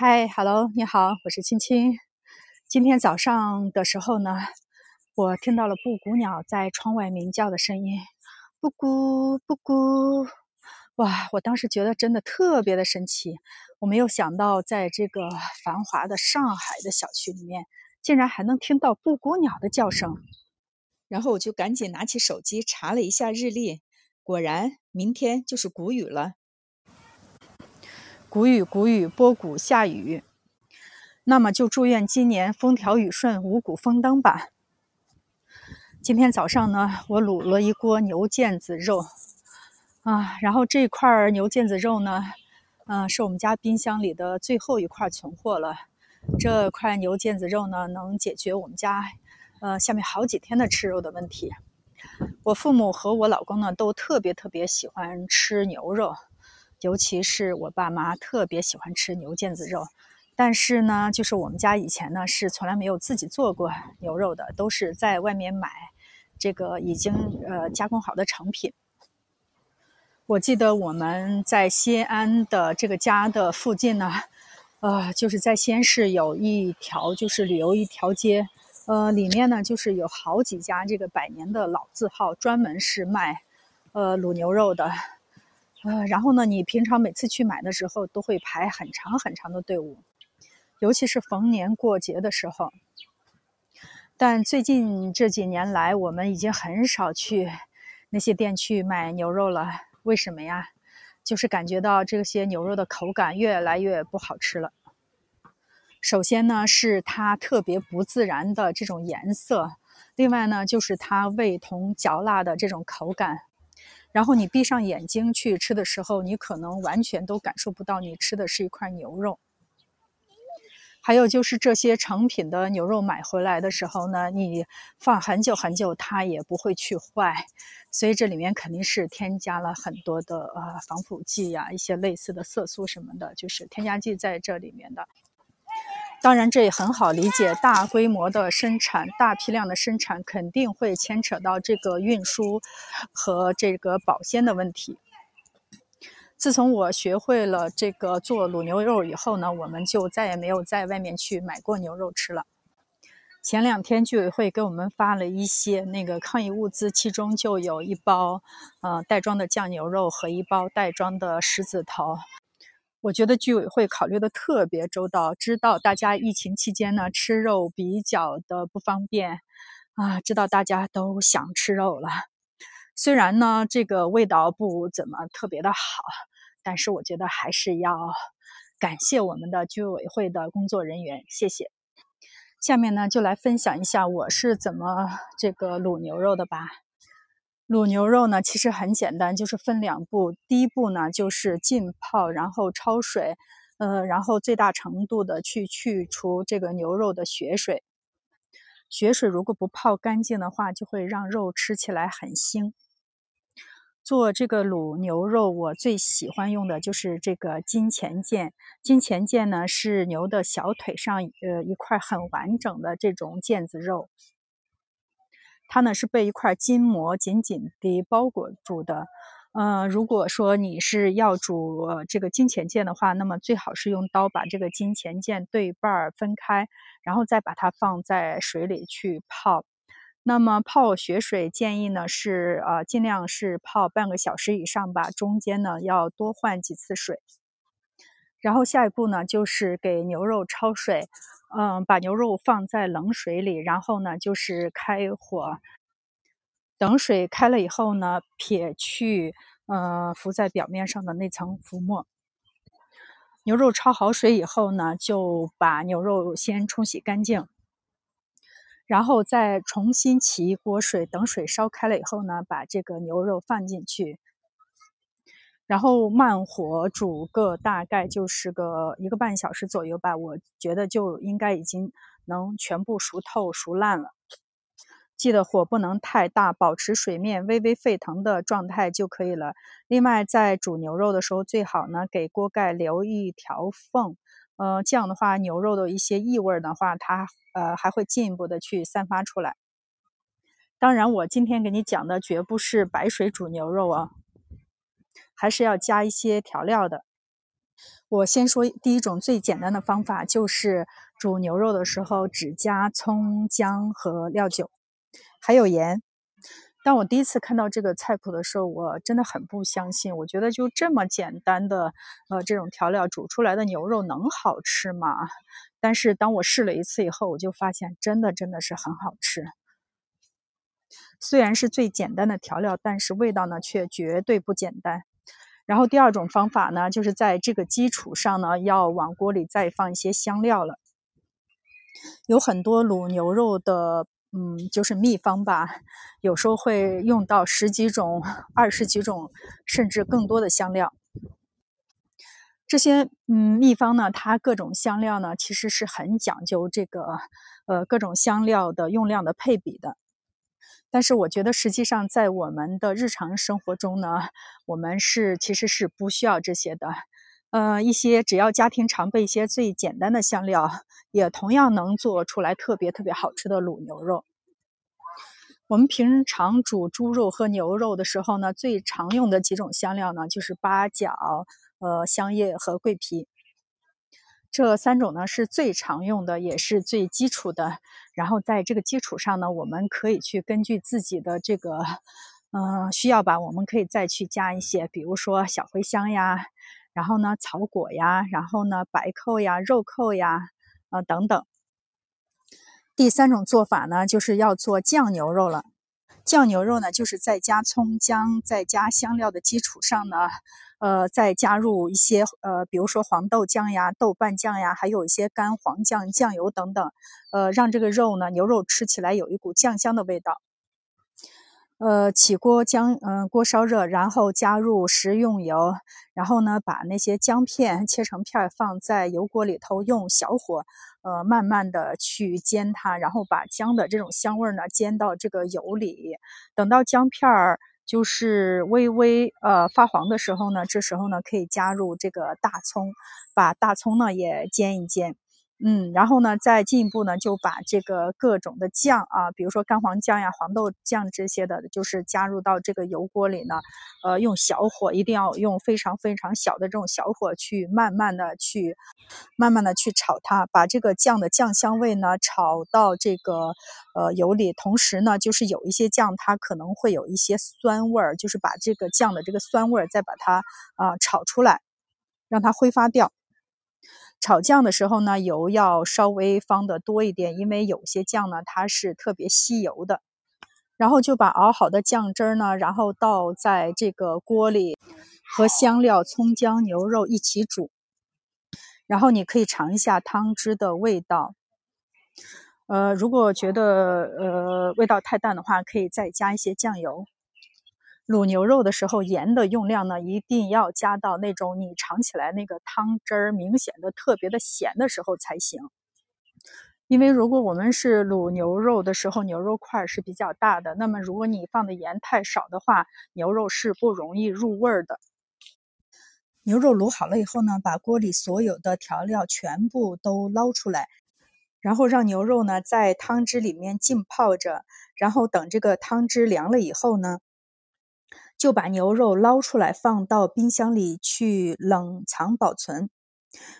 嗨，Hello，你好，我是青青。今天早上的时候呢，我听到了布谷鸟在窗外鸣叫的声音，布谷布谷。哇，我当时觉得真的特别的神奇。我没有想到，在这个繁华的上海的小区里面，竟然还能听到布谷鸟的叫声。然后我就赶紧拿起手机查了一下日历，果然明天就是谷雨了。谷雨，谷雨，波谷下雨。那么就祝愿今年风调雨顺，五谷丰登吧。今天早上呢，我卤了一锅牛腱子肉啊，然后这块牛腱子肉呢，嗯，是我们家冰箱里的最后一块存货了。这块牛腱子肉呢，能解决我们家呃下面好几天的吃肉的问题。我父母和我老公呢，都特别特别喜欢吃牛肉。尤其是我爸妈特别喜欢吃牛腱子肉，但是呢，就是我们家以前呢是从来没有自己做过牛肉的，都是在外面买这个已经呃加工好的成品。我记得我们在西安的这个家的附近呢，呃，就是在西安市有一条就是旅游一条街，呃，里面呢就是有好几家这个百年的老字号，专门是卖呃卤牛肉的。呃，然后呢，你平常每次去买的时候都会排很长很长的队伍，尤其是逢年过节的时候。但最近这几年来，我们已经很少去那些店去买牛肉了。为什么呀？就是感觉到这些牛肉的口感越来越不好吃了。首先呢，是它特别不自然的这种颜色；另外呢，就是它味同嚼蜡的这种口感。然后你闭上眼睛去吃的时候，你可能完全都感受不到你吃的是一块牛肉。还有就是这些成品的牛肉买回来的时候呢，你放很久很久它也不会去坏，所以这里面肯定是添加了很多的呃防腐剂呀，一些类似的色素什么的，就是添加剂在这里面的。当然，这也很好理解。大规模的生产、大批量的生产，肯定会牵扯到这个运输和这个保鲜的问题。自从我学会了这个做卤牛肉以后呢，我们就再也没有在外面去买过牛肉吃了。前两天居委会给我们发了一些那个抗疫物资，其中就有一包呃袋装的酱牛肉和一包袋装的狮子头。我觉得居委会考虑的特别周到，知道大家疫情期间呢吃肉比较的不方便，啊，知道大家都想吃肉了。虽然呢这个味道不怎么特别的好，但是我觉得还是要感谢我们的居委会的工作人员，谢谢。下面呢就来分享一下我是怎么这个卤牛肉的吧。卤牛肉呢，其实很简单，就是分两步。第一步呢，就是浸泡，然后焯水，呃，然后最大程度的去去除这个牛肉的血水。血水如果不泡干净的话，就会让肉吃起来很腥。做这个卤牛肉，我最喜欢用的就是这个金钱腱。金钱腱呢，是牛的小腿上呃一块很完整的这种腱子肉。它呢是被一块筋膜紧紧地包裹住的。呃，如果说你是要煮这个金钱腱的话，那么最好是用刀把这个金钱腱对半儿分开，然后再把它放在水里去泡。那么泡血水建议呢是呃尽量是泡半个小时以上吧，中间呢要多换几次水。然后下一步呢就是给牛肉焯水。嗯，把牛肉放在冷水里，然后呢，就是开火，等水开了以后呢，撇去呃浮在表面上的那层浮沫。牛肉焯好水以后呢，就把牛肉先冲洗干净，然后再重新起一锅水，等水烧开了以后呢，把这个牛肉放进去。然后慢火煮个大概就是个一个半小时左右吧，我觉得就应该已经能全部熟透、熟烂了。记得火不能太大，保持水面微微沸腾的状态就可以了。另外，在煮牛肉的时候，最好呢给锅盖留一条缝，呃，这样的话牛肉的一些异味的话，它呃还会进一步的去散发出来。当然，我今天给你讲的绝不是白水煮牛肉啊。还是要加一些调料的。我先说第一种最简单的方法，就是煮牛肉的时候只加葱、姜和料酒，还有盐。当我第一次看到这个菜谱的时候，我真的很不相信。我觉得就这么简单的，呃，这种调料煮出来的牛肉能好吃吗？但是当我试了一次以后，我就发现真的真的是很好吃。虽然是最简单的调料，但是味道呢却绝对不简单。然后第二种方法呢，就是在这个基础上呢，要往锅里再放一些香料了。有很多卤牛肉的，嗯，就是秘方吧，有时候会用到十几种、二十几种，甚至更多的香料。这些嗯秘方呢，它各种香料呢，其实是很讲究这个，呃，各种香料的用量的配比的。但是我觉得，实际上在我们的日常生活中呢，我们是其实是不需要这些的。呃，一些只要家庭常备一些最简单的香料，也同样能做出来特别特别好吃的卤牛肉。我们平常煮猪肉和牛肉的时候呢，最常用的几种香料呢，就是八角、呃香叶和桂皮。这三种呢是最常用的，也是最基础的。然后在这个基础上呢，我们可以去根据自己的这个，嗯，需要吧，我们可以再去加一些，比如说小茴香呀，然后呢草果呀，然后呢白蔻呀、肉蔻呀，呃等等。第三种做法呢，就是要做酱牛肉了。酱牛肉呢，就是在加葱姜、再加香料的基础上呢。呃，再加入一些呃，比如说黄豆酱呀、豆瓣酱呀，还有一些干黄酱、酱油等等，呃，让这个肉呢，牛肉吃起来有一股酱香的味道。呃，起锅将嗯锅烧热，然后加入食用油，然后呢，把那些姜片切成片放在油锅里头，用小火呃慢慢的去煎它，然后把姜的这种香味呢煎到这个油里，等到姜片儿。就是微微呃发黄的时候呢，这时候呢可以加入这个大葱，把大葱呢也煎一煎。嗯，然后呢，再进一步呢，就把这个各种的酱啊，比如说干黄酱呀、黄豆酱这些的，就是加入到这个油锅里呢，呃，用小火，一定要用非常非常小的这种小火去慢慢的去，慢慢的去炒它，把这个酱的酱香味呢炒到这个呃油里，同时呢，就是有一些酱它可能会有一些酸味儿，就是把这个酱的这个酸味儿再把它啊炒出来，让它挥发掉。炒酱的时候呢，油要稍微放的多一点，因为有些酱呢它是特别吸油的。然后就把熬好的酱汁儿呢，然后倒在这个锅里，和香料、葱姜、牛肉一起煮。然后你可以尝一下汤汁的味道。呃，如果觉得呃味道太淡的话，可以再加一些酱油。卤牛肉的时候，盐的用量呢，一定要加到那种你尝起来那个汤汁儿明显的特别的咸的时候才行。因为如果我们是卤牛肉的时候，牛肉块是比较大的，那么如果你放的盐太少的话，牛肉是不容易入味儿的。牛肉卤好了以后呢，把锅里所有的调料全部都捞出来，然后让牛肉呢在汤汁里面浸泡着，然后等这个汤汁凉了以后呢。就把牛肉捞出来，放到冰箱里去冷藏保存。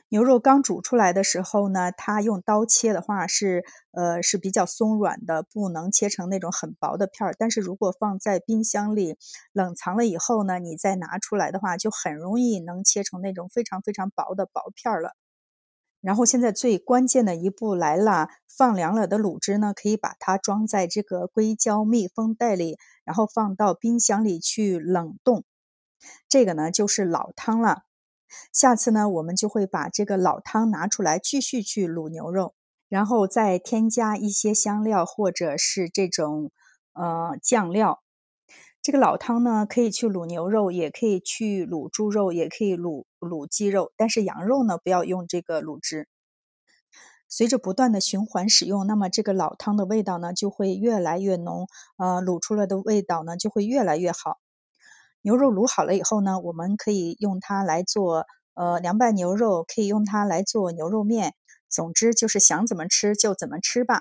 牛肉刚煮出来的时候呢，它用刀切的话是呃是比较松软的，不能切成那种很薄的片儿。但是如果放在冰箱里冷藏了以后呢，你再拿出来的话，就很容易能切成那种非常非常薄的薄片儿了。然后现在最关键的一步来了，放凉了的卤汁呢，可以把它装在这个硅胶密封袋里，然后放到冰箱里去冷冻。这个呢就是老汤了。下次呢，我们就会把这个老汤拿出来继续去卤牛肉，然后再添加一些香料或者是这种呃酱料。这个老汤呢，可以去卤牛肉，也可以去卤猪肉，也可以卤卤鸡肉。但是羊肉呢，不要用这个卤汁。随着不断的循环使用，那么这个老汤的味道呢，就会越来越浓，呃，卤出来的味道呢，就会越来越好。牛肉卤好了以后呢，我们可以用它来做呃凉拌牛肉，可以用它来做牛肉面。总之就是想怎么吃就怎么吃吧。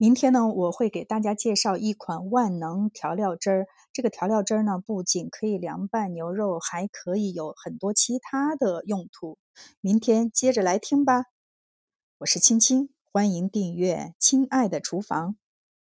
明天呢，我会给大家介绍一款万能调料汁儿。这个调料汁儿呢，不仅可以凉拌牛肉，还可以有很多其他的用途。明天接着来听吧。我是青青，欢迎订阅《亲爱的厨房》。